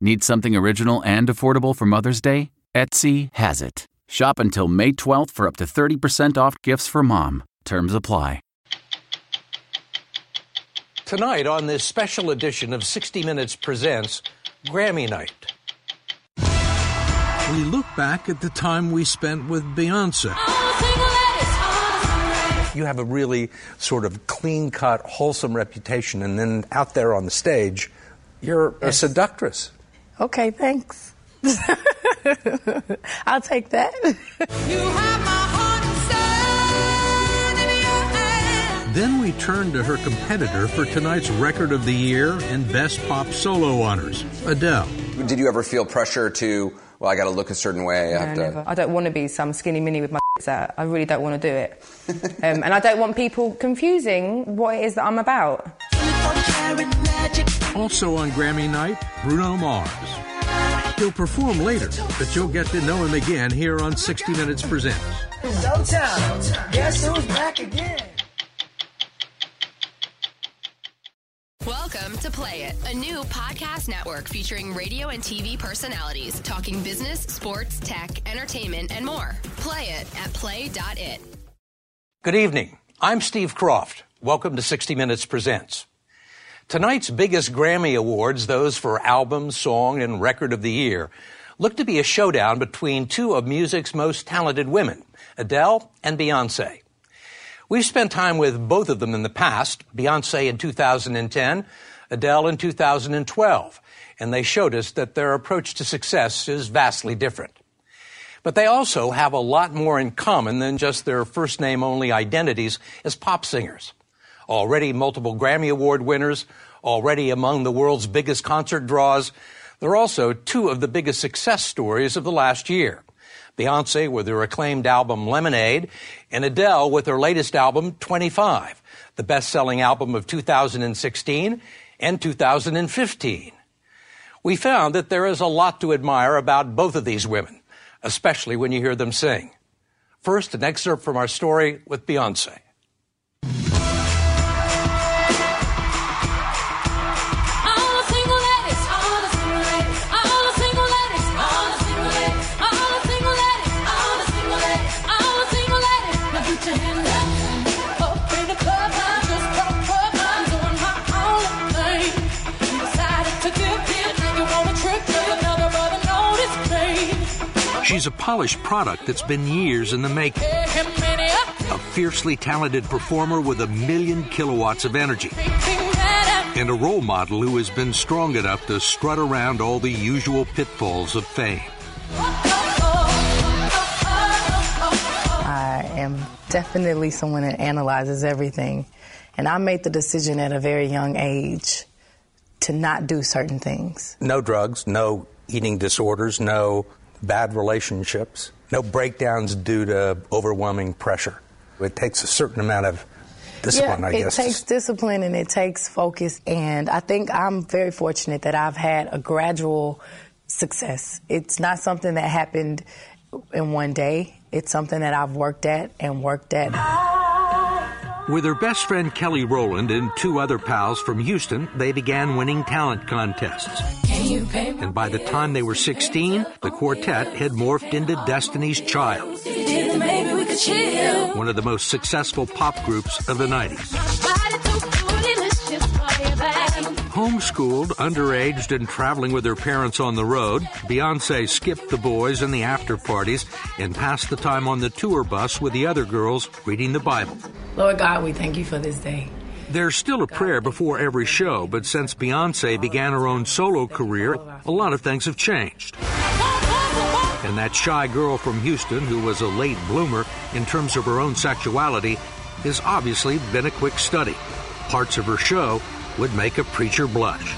Need something original and affordable for Mother's Day? Etsy has it. Shop until May 12th for up to 30% off gifts for mom. Terms apply. Tonight, on this special edition of 60 Minutes Presents Grammy Night. We look back at the time we spent with Beyonce. You have a really sort of clean cut, wholesome reputation, and then out there on the stage, you're a seductress. Okay, thanks. I'll take that. Then we turn to her competitor for tonight's Record of the Year and Best Pop Solo honors, Adele. Did you ever feel pressure to, well, I got to look a certain way? I No, have to. never. I don't want to be some skinny mini with my out. I really don't want to do it. Um, and I don't want people confusing what it is that I'm about. Also on Grammy night, Bruno Mars. He'll perform later, but you'll get to know him again here on 60 Minutes Presents. Showtime. Guess who's back again? Welcome to Play It, a new podcast network featuring radio and TV personalities talking business, sports, tech, entertainment, and more. Play it at play.it. Good evening. I'm Steve Kroft. Welcome to 60 Minutes Presents. Tonight's biggest Grammy Awards, those for album, song, and record of the year, look to be a showdown between two of music's most talented women, Adele and Beyonce. We've spent time with both of them in the past, Beyonce in 2010, Adele in 2012, and they showed us that their approach to success is vastly different. But they also have a lot more in common than just their first name only identities as pop singers. Already multiple Grammy Award winners, already among the world's biggest concert draws, they're also two of the biggest success stories of the last year. Beyonce with her acclaimed album Lemonade, and Adele with her latest album 25, the best selling album of 2016 and 2015. We found that there is a lot to admire about both of these women, especially when you hear them sing. First, an excerpt from our story with Beyonce. She's a polished product that's been years in the making. A fiercely talented performer with a million kilowatts of energy. And a role model who has been strong enough to strut around all the usual pitfalls of fame. I am definitely someone that analyzes everything. And I made the decision at a very young age to not do certain things. No drugs, no eating disorders, no bad relationships, no breakdowns due to overwhelming pressure. It takes a certain amount of discipline, yeah, I guess. It takes discipline and it takes focus. And I think I'm very fortunate that I've had a gradual success. It's not something that happened in one day, it's something that I've worked at and worked at. With her best friend Kelly Rowland and two other pals from Houston, they began winning talent contests. And by the time they were 16, the quartet had morphed into Destiny's Child, one of the most successful pop groups of the 90s. Homeschooled, underaged, and traveling with her parents on the road, Beyonce skipped the boys and the after parties and passed the time on the tour bus with the other girls reading the Bible. Lord God, we thank you for this day. There's still a prayer before every show, but since Beyonce began her own solo career, a lot of things have changed. And that shy girl from Houston, who was a late bloomer in terms of her own sexuality, has obviously been a quick study. Parts of her show would make a preacher blush.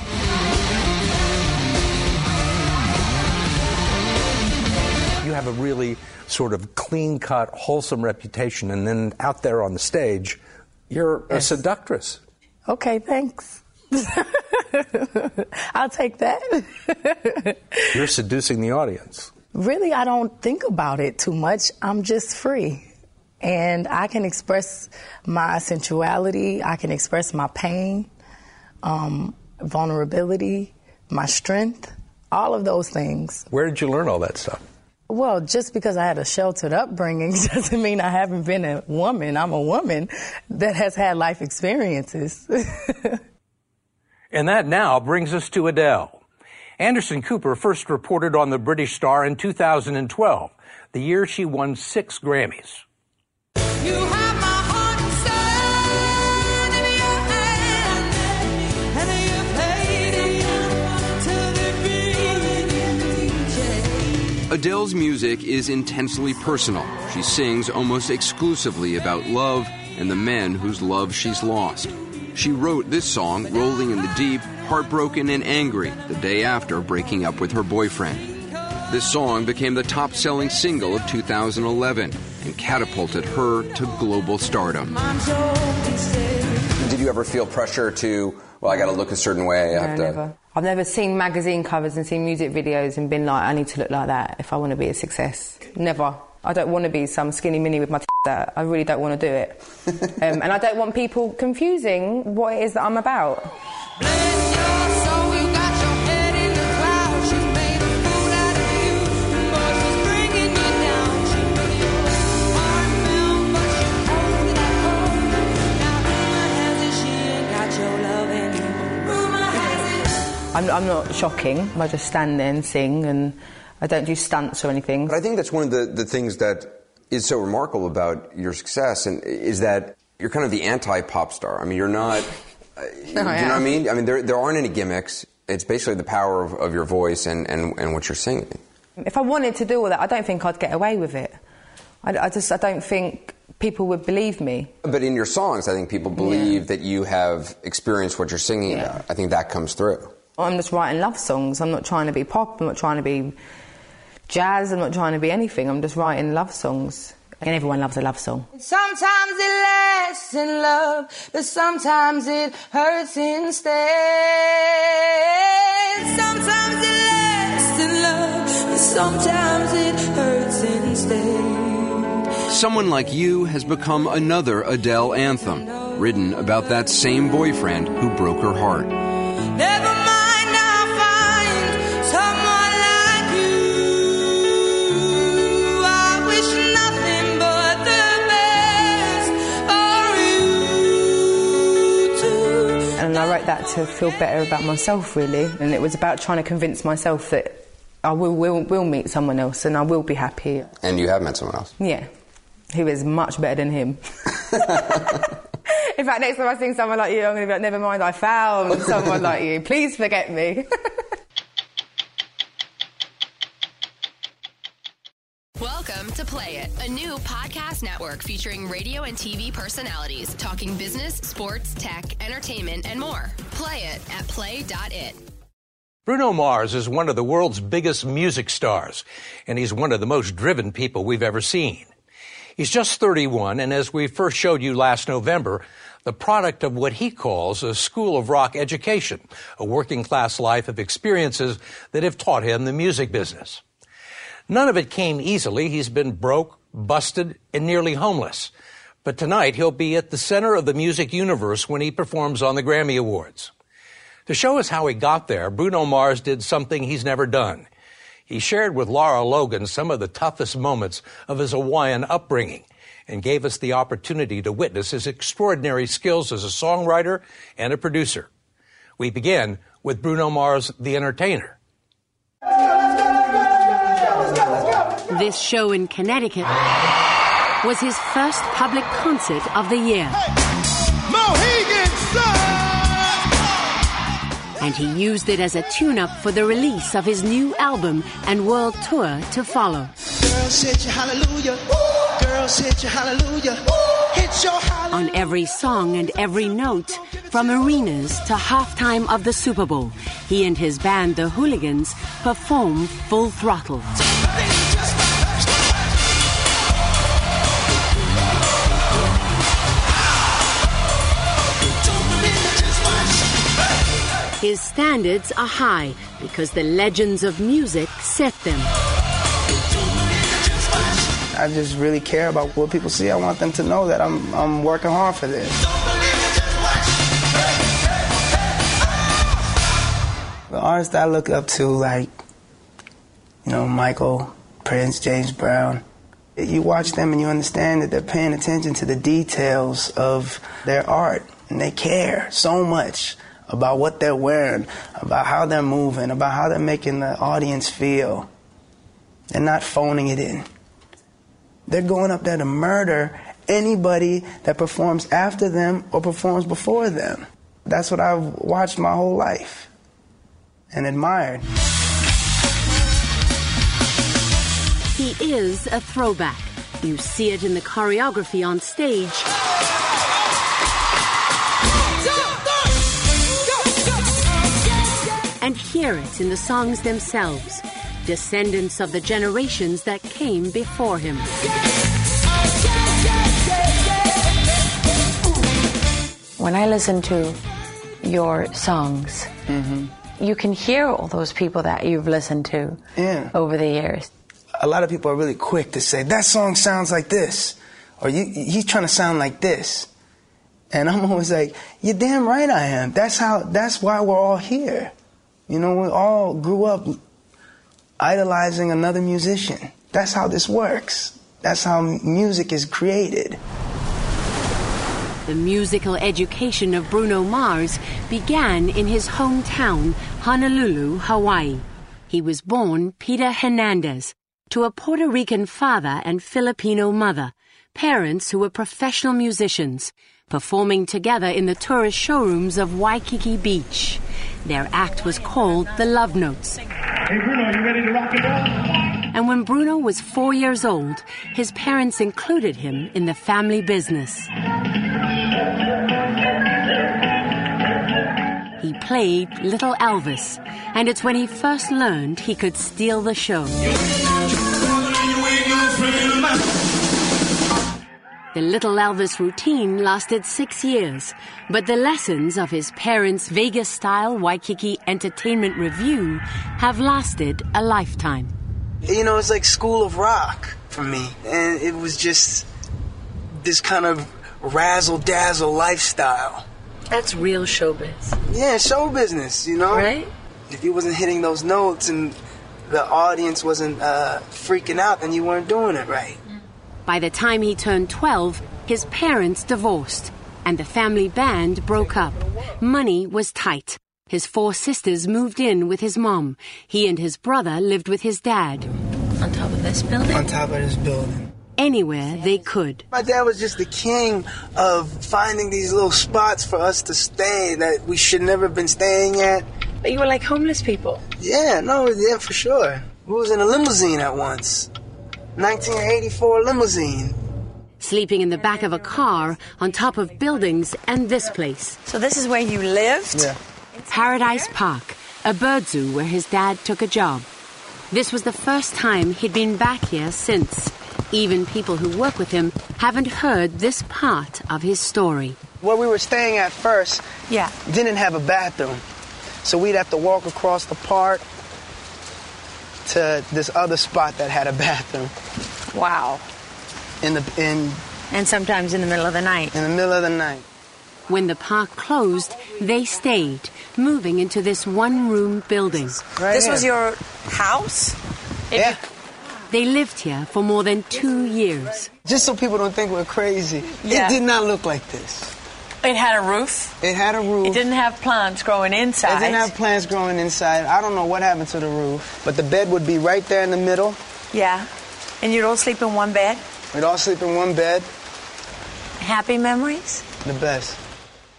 You have a really sort of clean cut, wholesome reputation, and then out there on the stage, you're a seductress. Okay, thanks. I'll take that. You're seducing the audience. really, I don't think about it too much. I'm just free. And I can express my sensuality, I can express my pain, um, vulnerability, my strength, all of those things. Where did you learn all that stuff? Well, just because I had a sheltered upbringing doesn't mean I haven't been a woman. I'm a woman that has had life experiences. And that now brings us to Adele. Anderson Cooper first reported on the British star in 2012, the year she won six Grammys. Adele's music is intensely personal. She sings almost exclusively about love and the men whose love she's lost. She wrote this song, Rolling in the Deep, heartbroken and angry, the day after breaking up with her boyfriend. This song became the top selling single of 2011 and catapulted her to global stardom. Did you ever feel pressure to, well, I got to look a certain way? I No, have to. never. I've never seen magazine covers and seen music videos and been like, I need to look like that if I want to be a success. Never. I don't want to be some skinny mini with my t- out. I really don't want to do it. um, and I don't want people confusing what it is that I'm about. I'm, I'm not shocking. I just stand there and sing, and I don't do stunts or anything. But I think that's one of the, the things that is so remarkable about your success, and is that you're kind of the anti-pop star. I mean, you're not. uh, do you know what I mean? I mean, there there aren't any gimmicks. It's basically the power of, of your voice and, and, and what you're singing. If I wanted to do all that, I don't think I'd get away with it. I, I just I don't think people would believe me. But in your songs, I think people believe that you have experienced what you're singing about. I think that comes through. I'm just writing love songs. I'm not trying to be pop. I'm not trying to be jazz. I'm not trying to be anything. I'm just writing love songs. And everyone loves a love song. Sometimes it lasts in love, but sometimes it hurts instead. Sometimes it lasts in love, but sometimes it hurts instead. Someone Like You has become another Adele anthem, written about that same boyfriend who broke her heart. Never I wrote that to feel better about myself, really. And it was about trying to convince myself that I will, will, will meet someone else and I will be happy. And you have met someone else. Yeah. Who is much better than him. In fact, next time I see someone like you, I'm going to be like, never mind, I found someone like you. Please forget me. Welcome to Play It, a new podcast network featuring radio and TV personalities talking business, sports, tech, entertainment, and more. Play it at play.it. Bruno Mars is one of the world's biggest music stars, and he's one of the most driven people we've ever seen. He's just 31, and as we first showed you last November, the product of what he calls a school of rock education, a working class life of experiences that have taught him the music business. None of it came easily. He's been broke, busted, and nearly homeless. But tonight he'll be at the center of the music universe when he performs on the Grammy Awards. To show us how he got there, Bruno Mars did something he's never done. He shared with Lara Logan some of the toughest moments of his Hawaiian upbringing and gave us the opportunity to witness his extraordinary skills as a songwriter and a producer. We begin with Bruno Mars, the entertainer. This show in Connecticut was his first public concert of the year. And he used it as a tune up for the release of his new album and world tour to follow. On every song and every note, from arenas to halftime of the Super Bowl, he and his band, the Hooligans, perform full throttle. His standards are high because the legends of music set them. I just really care about what people see. I want them to know that I'm, I'm working hard for this. The artists I look up to, like, you know, Michael, Prince, James Brown, you watch them and you understand that they're paying attention to the details of their art and they care so much about what they're wearing, about how they're moving, about how they're making the audience feel. They're not phoning it in. They're going up there to murder anybody that performs after them or performs before them. That's what I've watched my whole life and admired. He is a throwback. You see it in the choreography on stage. And hear it in the songs themselves, descendants of the generations that came before him. When I listen to your songs, mm-hmm. you can hear all those people that you've listened to yeah. over the years. A lot of people are really quick to say, that song sounds like this, or he's trying to sound like this. And I'm always like, you're damn right I am. That's how, that's why we're all here. You know, we all grew up idolizing another musician. That's how this works. That's how music is created. The musical education of Bruno Mars began in his hometown, Honolulu, Hawaii. He was born Peter Hernandez to a Puerto Rican father and Filipino mother, parents who were professional musicians, performing together in the tourist showrooms of Waikiki Beach. Their act was called the Love Notes. Hey Bruno, you ready to rock and roll? And when Bruno was four years old, his parents included him in the family business. He played Little Elvis, and it's when he first learned he could steal the show. The Little Elvis routine lasted six years, but the lessons of his parents' Vegas style Waikiki Entertainment revue have lasted a lifetime. You know, it's like School of Rock for me, and it was just this kind of razzle dazzle lifestyle. That's real showbiz. Yeah, show business, you know? Right? If you wasn't hitting those notes and the audience wasn't uh, freaking out, then you weren't doing it right. By the time he turned 12, his parents divorced, and the family band broke up. Money was tight. His four sisters moved in with his mom. He and his brother lived with his dad. On top of this building? On top of this building. Anywhere they could. My dad was just the king of finding these little spots for us to stay that we should never have been staying at. But you were like homeless people. Yeah, no, yeah, for sure. We was in a limousine at once. 1984 limousine. Sleeping in the back of a car, on top of buildings, and this place. So this is where you lived? Yeah. Paradise Park, a bird zoo where his dad took a job. This was the first time he'd been back here since. Even people who work with him haven't heard this part of his story. Where we were staying at first yeah. didn't have a bathroom. So we'd have to walk across the park to this other spot that had a bathroom. Wow. In the in and sometimes in the middle of the night. In the middle of the night. When the park closed, They stayed, moving into this one room building. Right this here. was your house? Yeah. They lived here for more than two years. Just so people don't think we're crazy, yeah. it did not look like this. It had a roof. It had a roof. It didn't have plants growing inside. It didn't have plants growing inside. I don't know what happened to the roof, but the bed would be right there in the middle. Yeah. And you'd all sleep in one bed? We'd all sleep in one bed. Happy memories? The best.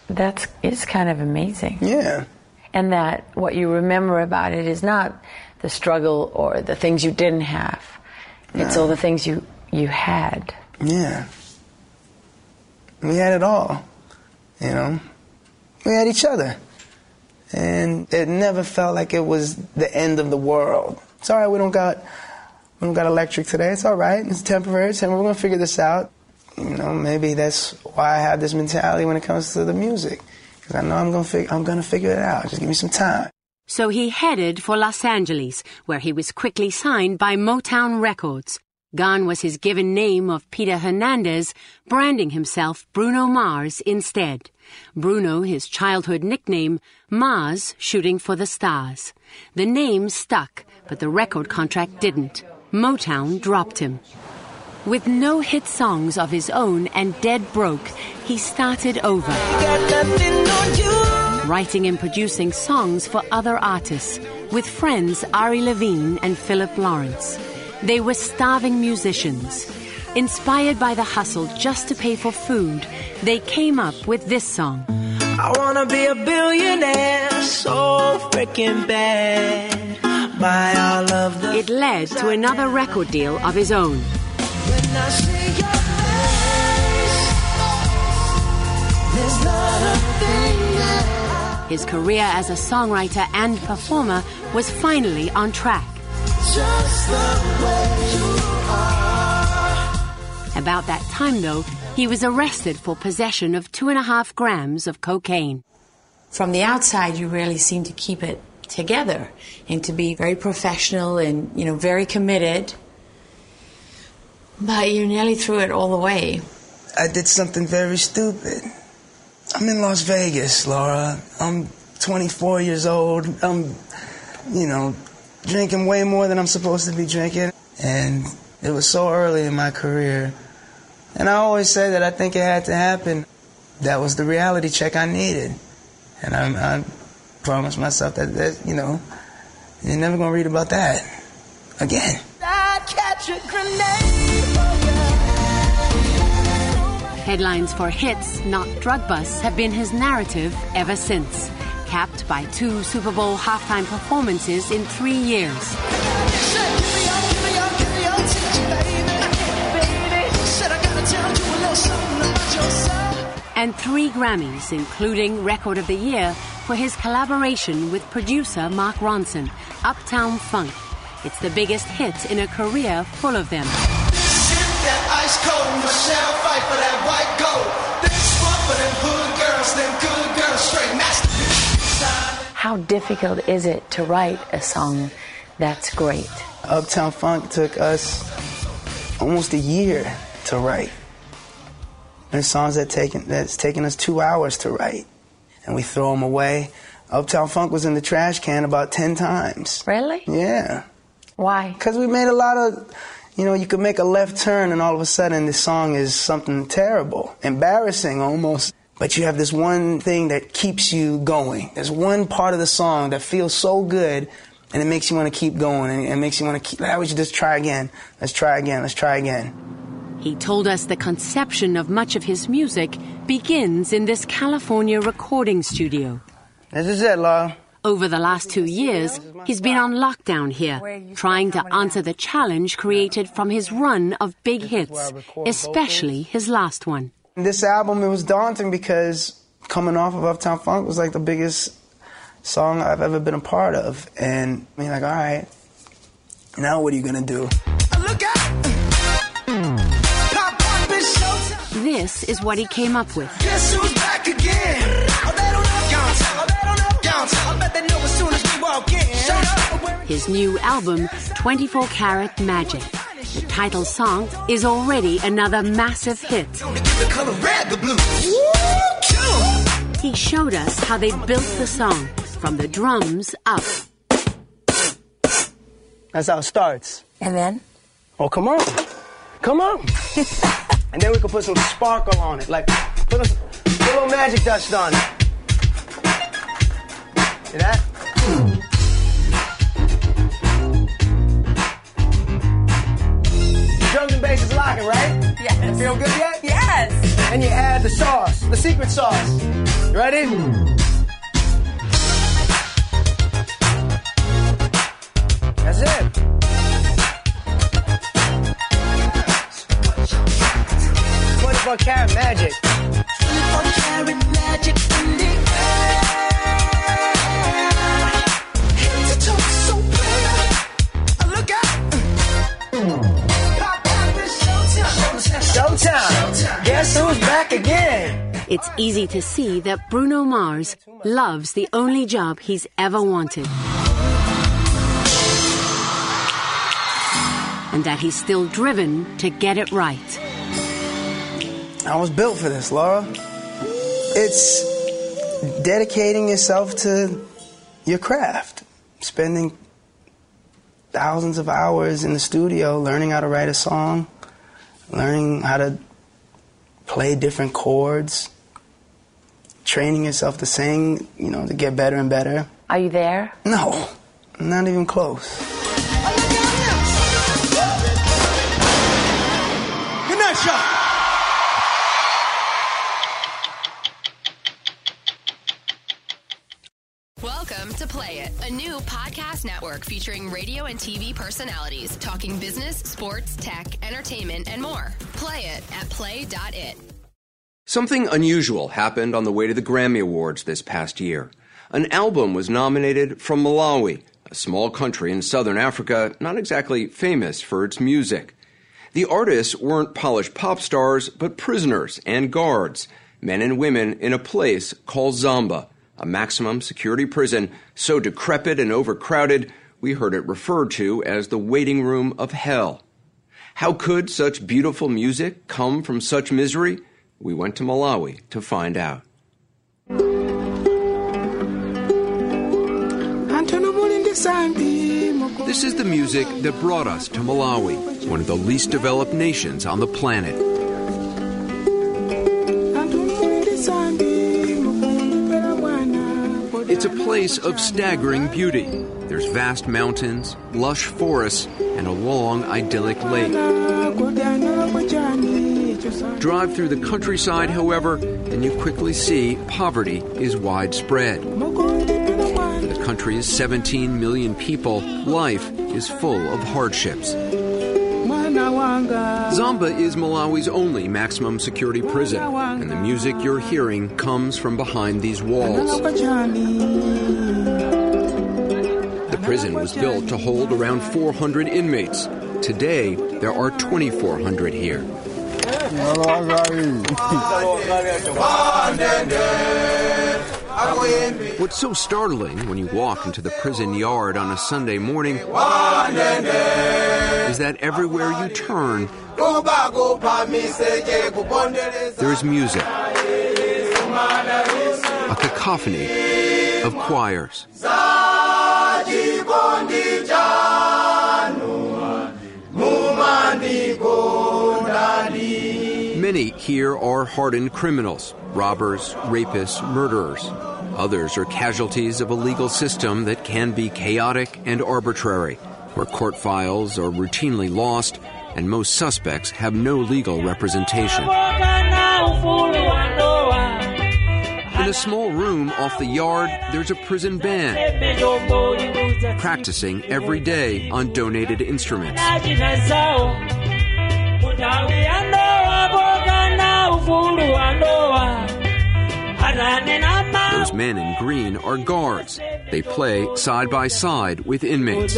That's it's kind of amazing. Yeah. And that what you remember about it is not the struggle or the things you didn't have. It's all the things you you had. Yeah. We had it all. You know, we had each other. And it never felt like it was the end of the world. It's all right, we don't got, we don't got electric today. It's all right, it's temporary, and we're going to figure this out. You know, maybe that's why I have this mentality when it comes to the music. Because I know I'm fig- I'm to figure it out. Just give me some time. So he headed for Los Angeles, where he was quickly signed by Motown Records. Gone was his given name of Peter Hernandez, branding himself Bruno Mars instead. Bruno, his childhood nickname, Mars, shooting for the stars. The name stuck, but the record contract didn't. Motown dropped him. With no hit songs of his own and dead broke, he started over. Writing and producing songs for other artists, with friends Ari Levine and Philip Lawrence. They were starving musicians. Inspired by the hustle just to pay for food, they came up with this song. I wanna be a billionaire so freaking bad. Buy all of the it led to another record deal of his own. His career as a songwriter and performer was finally on track. About that time, though, he was arrested for possession of two and a half grams of cocaine. From the outside, you really seem to keep it together and to be very professional and, you know, very committed. But you nearly threw it all away. I did something very stupid. I'm in Las Vegas, Lara. I'm 24 years old. I'm, you know, drinking way more than I'm supposed to be drinking. And it was so early in my career. And I always say that I think it had to happen. That was the reality check I needed. And I, I promised myself that, that, you know, you're never going to read about that again. Headlines for hits, not drug busts, have been his narrative ever since capped by two Super Bowl halftime performances in three years. And three Grammys, including Record of the Year, for his collaboration with producer Mark Ronson, Uptown Funk. It's the biggest hit in a career full of them. How difficult is it to write a song that's great? Uptown Funk took us almost a year to write. There's songs that taken that's taken us two hours to write, and we throw them away. Uptown Funk was in the trash can about ten times. Really? Yeah. Why? Because we made a lot of, you know, you could make a left turn, and all of a sudden, this song is something terrible, embarrassing almost but you have this one thing that keeps you going. There's one part of the song that feels so good and it makes you want to keep going and it makes you want to keep, how would just try again? Let's try again, let's try again. He told us the conception of much of his music begins in this California recording studio. This is it, Lara. Over the last two years, he's been on lockdown here, trying to answer the challenge created from his run of big hits, especially his last one. This album, it was daunting because coming off of Uptown Funk was like the biggest song I've ever been a part of. And I mean, like, all right, now what are you gonna do? This is what he came up with. His new album, 24 Karat Magic. The title song is already another massive hit. He showed us how they built the song from the drums up. That's how it starts. And then? Oh, come on. Come on. and then we can put some sparkle on it. Like, put a, put a little magic dust on it. See that? Drums is locking, right? Yes. Feel good yet? Yes. And you add the sauce, the secret sauce. You ready? That's it. Twenty-four karat magic. It's easy to see that Bruno Mars loves the only job he's ever wanted. And that he's still driven to get it right. I was built for this, Lara. It's dedicating yourself to your craft, spending thousands of hours in the studio learning how to write a song, learning how to play different chords, training yourself to sing, you know, to get better and better. Are you there? No, not even close. Good night, shot. Welcome to Play It, a new podcast network featuring radio and TV personalities talking business, sports, tech, entertainment, and more. Play it at play.it. Something unusual happened on the way to the Grammy Awards this past year. An album was nominated from Malawi, a small country in southern Africa not exactly famous for its music. The artists weren't polished pop stars, but prisoners and guards, men and women in a place called Zomba, a maximum security prison so decrepit and overcrowded we heard it referred to as the waiting room of hell. How could such beautiful music come from such misery? We went to Malawi to find out. This is the music that brought us to Malawi, one of the least developed nations on the planet. It's a place of staggering beauty. There's vast mountains, lush forests, and a long, idyllic lake. Drive through the countryside, however, and you quickly see poverty is widespread. The country is 17 million people. Life is full of hardships. Zomba is Malawi's only maximum security prison, and the music you're hearing comes from behind these walls. The prison was built to hold around 400 inmates. Today, there are 2,400 here. What's so startling when you walk into the prison yard on a Sunday morning is that everywhere you turn, there's music. A cacophony of choirs. Many here are hardened criminals, robbers, rapists, murderers. Others are casualties of a legal system that can be chaotic and arbitrary, where court files are routinely lost and most suspects have no legal representation. In a small room off the yard, there's a prison band practicing every day on donated instruments. Those men in green are guards. They play side by side with inmates.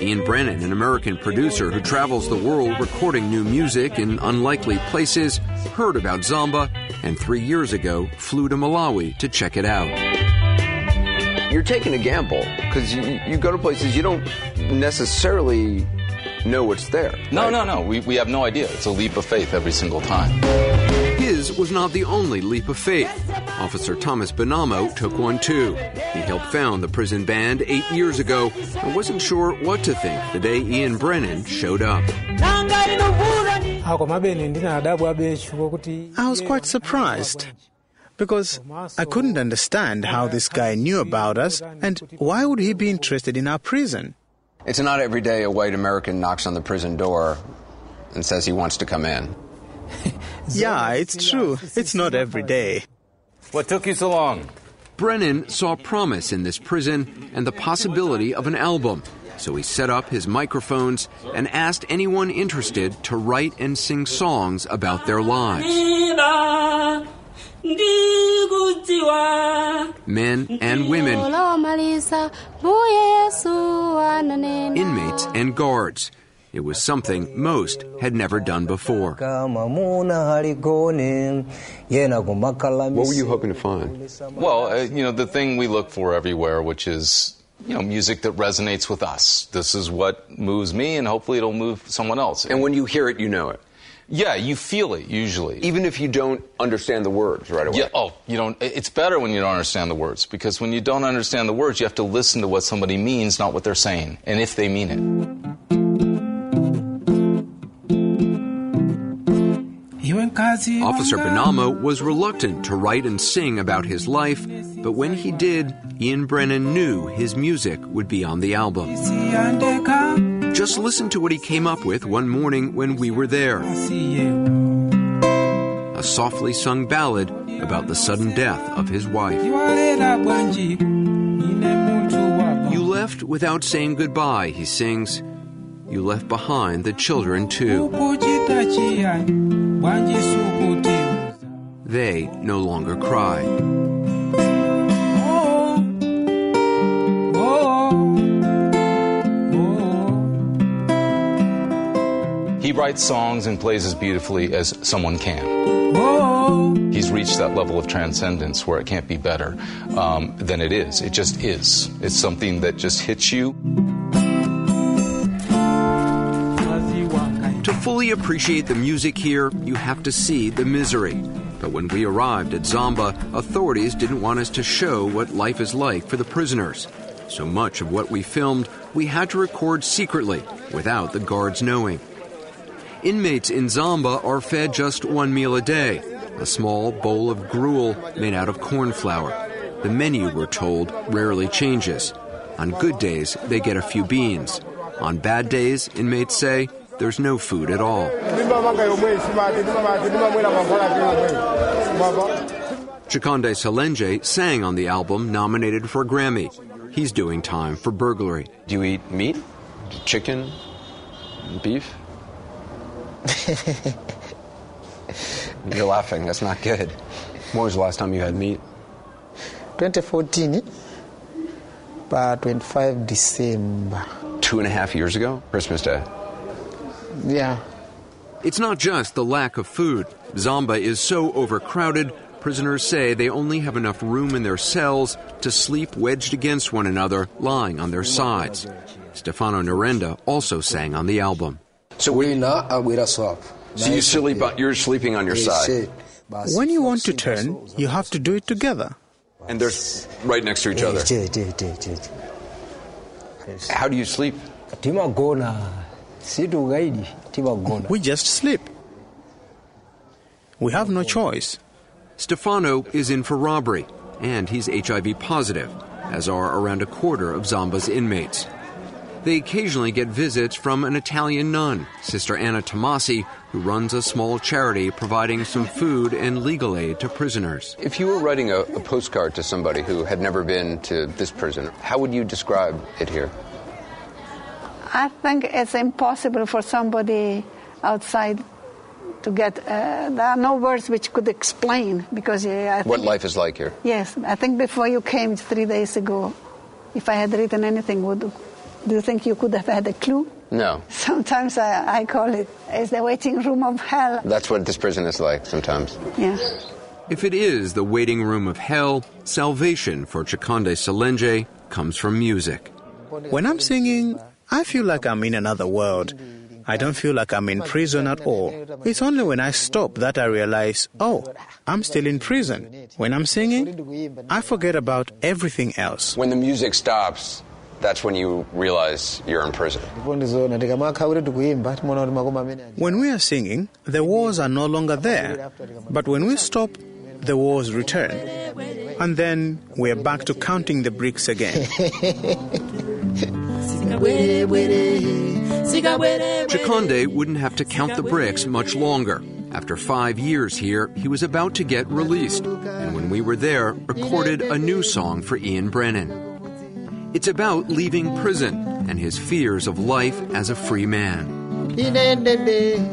Ian Brennan, an American producer who travels the world recording new music in unlikely places, heard about Zomba and three years ago flew to Malawi to check it out. You're taking a gamble because you, you go to places you don't necessarily know what's there. No, no, no. We, we have no idea. It's a leap of faith every single time. His his was not the only leap of faith. Officer Thomas Benamo took one too. He helped found the prison band eight years ago and wasn't sure what to think the day Ian Brennan showed up. I was quite surprised because I couldn't understand how this guy knew about us and why would he be interested in our prison. It's not every day a white American knocks on the prison door and says he wants to come in. yeah, it's true. It's not every day. What took you so long? Brennan saw promise in this prison and the possibility of an album. So he set up his microphones and asked anyone interested to write and sing songs about their lives. Men and women, inmates and guards. It was something most had never done before. What were you hoping to find? Well, uh, you know, the thing we look for everywhere, which is you know, music that resonates with us. This is what moves me, and hopefully it'll move someone else. And when you hear it, you know it. Yeah, you feel it usually. Even if you don't understand the words right away. Yeah. Oh, you don't. It's better when you don't understand the words because when you don't understand the words, you have to listen to what somebody means, not what they're saying, and if they mean it. Officer Benamo was reluctant to write and sing about his life, but when he did, Ian Brennan knew his music would be on the album. Just listen to what he came up with one morning when we were there a softly sung ballad about the sudden death of his wife. You left without saying goodbye, he sings. You left behind the children, too. They no longer cry. Writes songs and plays as beautifully as someone can. He's reached that level of transcendence where it can't be better um, than it is. It just is. It's something that just hits you. To fully appreciate the music here, you have to see the misery. But when we arrived at Zomba, authorities didn't want us to show what life is like for the prisoners. So much of what we filmed, we had to record secretly, without the guards knowing. Inmates in Zomba are fed just one meal a day a small bowl of gruel made out of corn flour. The menu, we're told, rarely changes. On good days, they get a few beans. On bad days, inmates say, there's no food at all. Chikande Salenje sang on the album nominated for a Grammy. He's doing time for burglary. Do you eat meat? Chicken? Beef? You're laughing. That's not good. When was the last time you had meat? 2014, but 25 December. Two and a half years ago? Christmas Day. Yeah. It's not just the lack of food. Zomba is so overcrowded, prisoners say they only have enough room in their cells to sleep wedged against one another, lying on their sides. Stefano Narenda also sang on the album. So we not So you sleep, you're sleeping on your side. When you want to turn, you have to do it together. And they're right next to each other. How do you sleep? We just sleep. We have no choice. Stefano is in for robbery, and he's HIV positive, as are around a quarter of Zomba's inmates. They occasionally get visits from an Italian nun, Sister Anna Tomasi, who runs a small charity providing some food and legal aid to prisoners. If you were writing a, a postcard to somebody who had never been to this prison, how would you describe it here? I think it's impossible for somebody outside to get. Uh, there are no words which could explain because uh, what life is like here. Yes, I think before you came three days ago, if I had written anything, would do you think you could have had a clue? No. Sometimes I, I call it as the waiting room of hell. That's what this prison is like sometimes. Yeah. If it is the waiting room of hell, salvation for Chikande Salenje comes from music. When I'm singing, I feel like I'm in another world. I don't feel like I'm in prison at all. It's only when I stop that I realize, oh, I'm still in prison. When I'm singing, I forget about everything else. When the music stops, that's when you realize you're in prison. When we are singing, the walls are no longer there. But when we stop, the walls return. And then we're back to counting the bricks again. Chikonde wouldn't have to count the bricks much longer. After five years here, he was about to get released, and when we were there, recorded a new song for Ian Brennan. It's about leaving prison and his fears of life as a free man.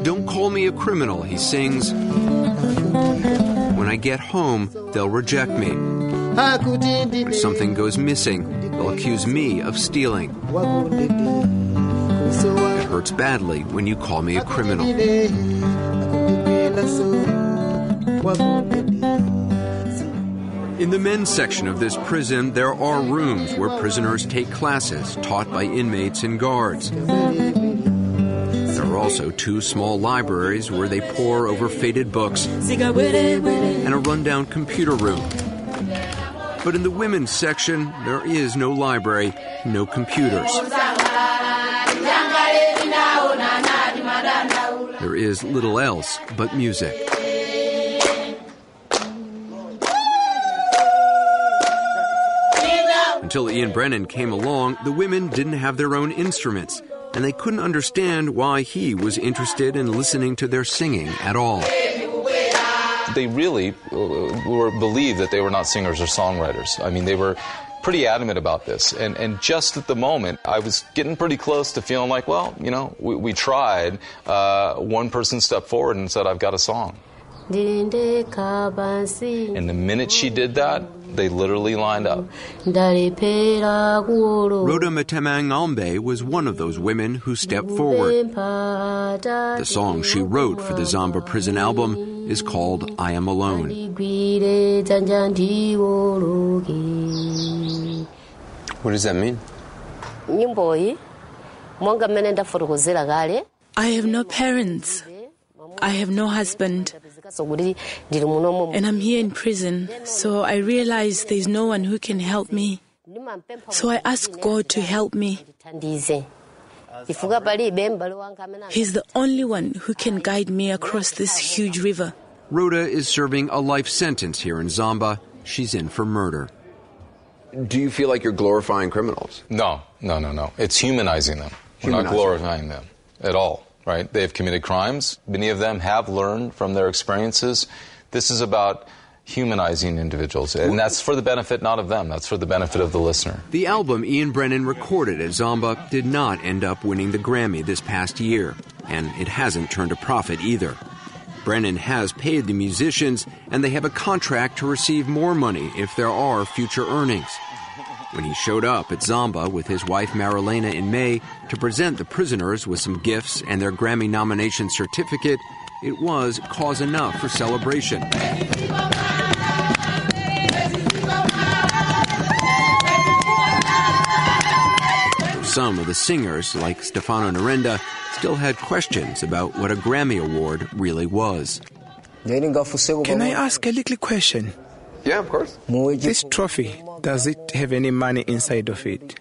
Don't call me a criminal, he sings. When I get home, they'll reject me. When something goes missing, they'll accuse me of stealing. It hurts badly when you call me a criminal. In the men's section of this prison, there are rooms where prisoners take classes taught by inmates and guards. There are also two small libraries where they pore over faded books and a rundown computer room. But in the women's section, there is no library, no computers. There is little else but music. Until Ian Brennan came along, the women didn't have their own instruments, and they couldn't understand why he was interested in listening to their singing at all. They really uh, were believed that they were not singers or songwriters. I mean, they were pretty adamant about this. And, and just at the moment, I was getting pretty close to feeling like, well, you know, we, we tried. Uh, one person stepped forward and said, I've got a song. And the minute she did that, they literally lined up. Rhoda Matemangambe was one of those women who stepped forward. The song she wrote for the Zomba prison album is called I Am Alone. What does that mean? I have no parents. I have no husband. And I'm here in prison, so I realize there's no one who can help me. So I ask God to help me. He's the only one who can guide me across this huge river. Rhoda is serving a life sentence here in Zomba. She's in for murder. Do you feel like you're glorifying criminals? No, no, no, no. It's humanizing them. We're not glorifying them at all, right? They've committed crimes. Many of them have learned from their experiences. This is about humanizing individuals, and that's for the benefit not of them, that's for the benefit of the listener. The album Ian Brennan recorded at Zomba did not end up winning the Grammy this past year, and it hasn't turned a profit either. Brennan has paid the musicians, and they have a contract to receive more money if there are future earnings. When he showed up at Zomba with his wife Marilena in May to present the prisoners with some gifts and their Grammy nomination certificate, it was cause enough for celebration. Some of the singers, like Stefano Narenda, still had questions about what a Grammy Award really was. Can I ask a little question? Yeah, of course. This trophy, does it have any money inside of it?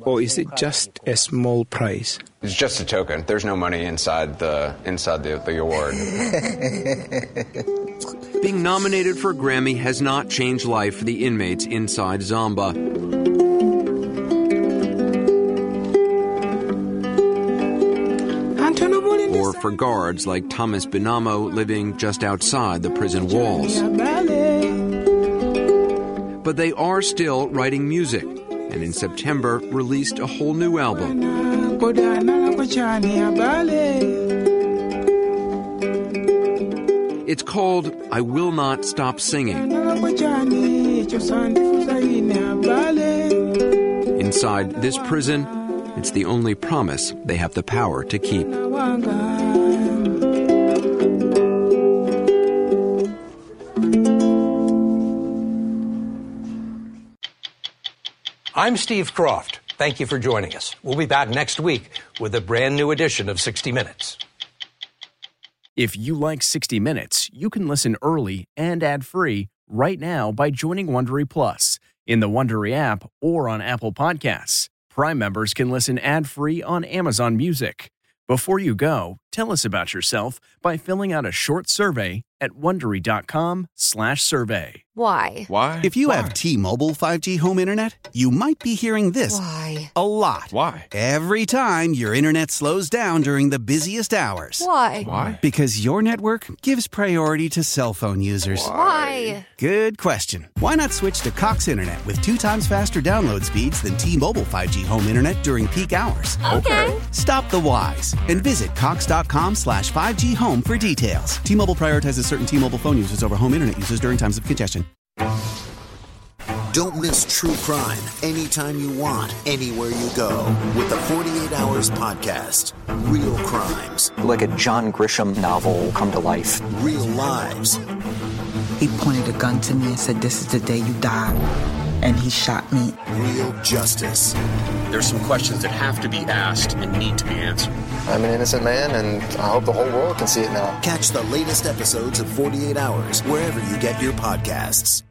Or is it just a small prize? It's just a token. There's no money inside the inside the, the award. Being nominated for a Grammy has not changed life for the inmates inside Zomba. Or for guards like Thomas Binamo living just outside the prison walls. But they are still writing music, and in September released a whole new album. It's called I Will Not Stop Singing. Inside this prison, it's the only promise they have the power to keep. I'm Steve Kroft. Thank you for joining us. We'll be back next week with a brand new edition of 60 Minutes. If you like 60 Minutes, you can listen early and ad-free right now by joining Wondery Plus in the Wondery app or on Apple Podcasts. Prime members can listen ad-free on Amazon Music. Before you go, tell us about yourself by filling out a short survey at wondery.com/survey. Why? Why? If you have T-Mobile 5G home internet, you might be hearing this Why? a lot. Why? Every time your internet slows down during the busiest hours. Why? Why? Because your network gives priority to cell phone users. Why? Good question. Why not switch to Cox Internet with two times faster download speeds than T-Mobile 5G home internet during peak hours? Okay. Stop the whys and visit cox.com slash 5G home for details. T-Mobile prioritizes certain T-Mobile phone users over home internet users during times of congestion. Don't miss true crime anytime you want, anywhere you go with the 48 Hours Podcast. Real crimes, Like a John Grisham novel come to life. real lives. He pointed a gun to me and said, This is the day you die. And he shot me. Real justice. There's some questions that have to be asked and need to be answered. I'm an innocent man, and I hope the whole world can see it now. Catch the latest episodes of 48 Hours wherever you get your podcasts.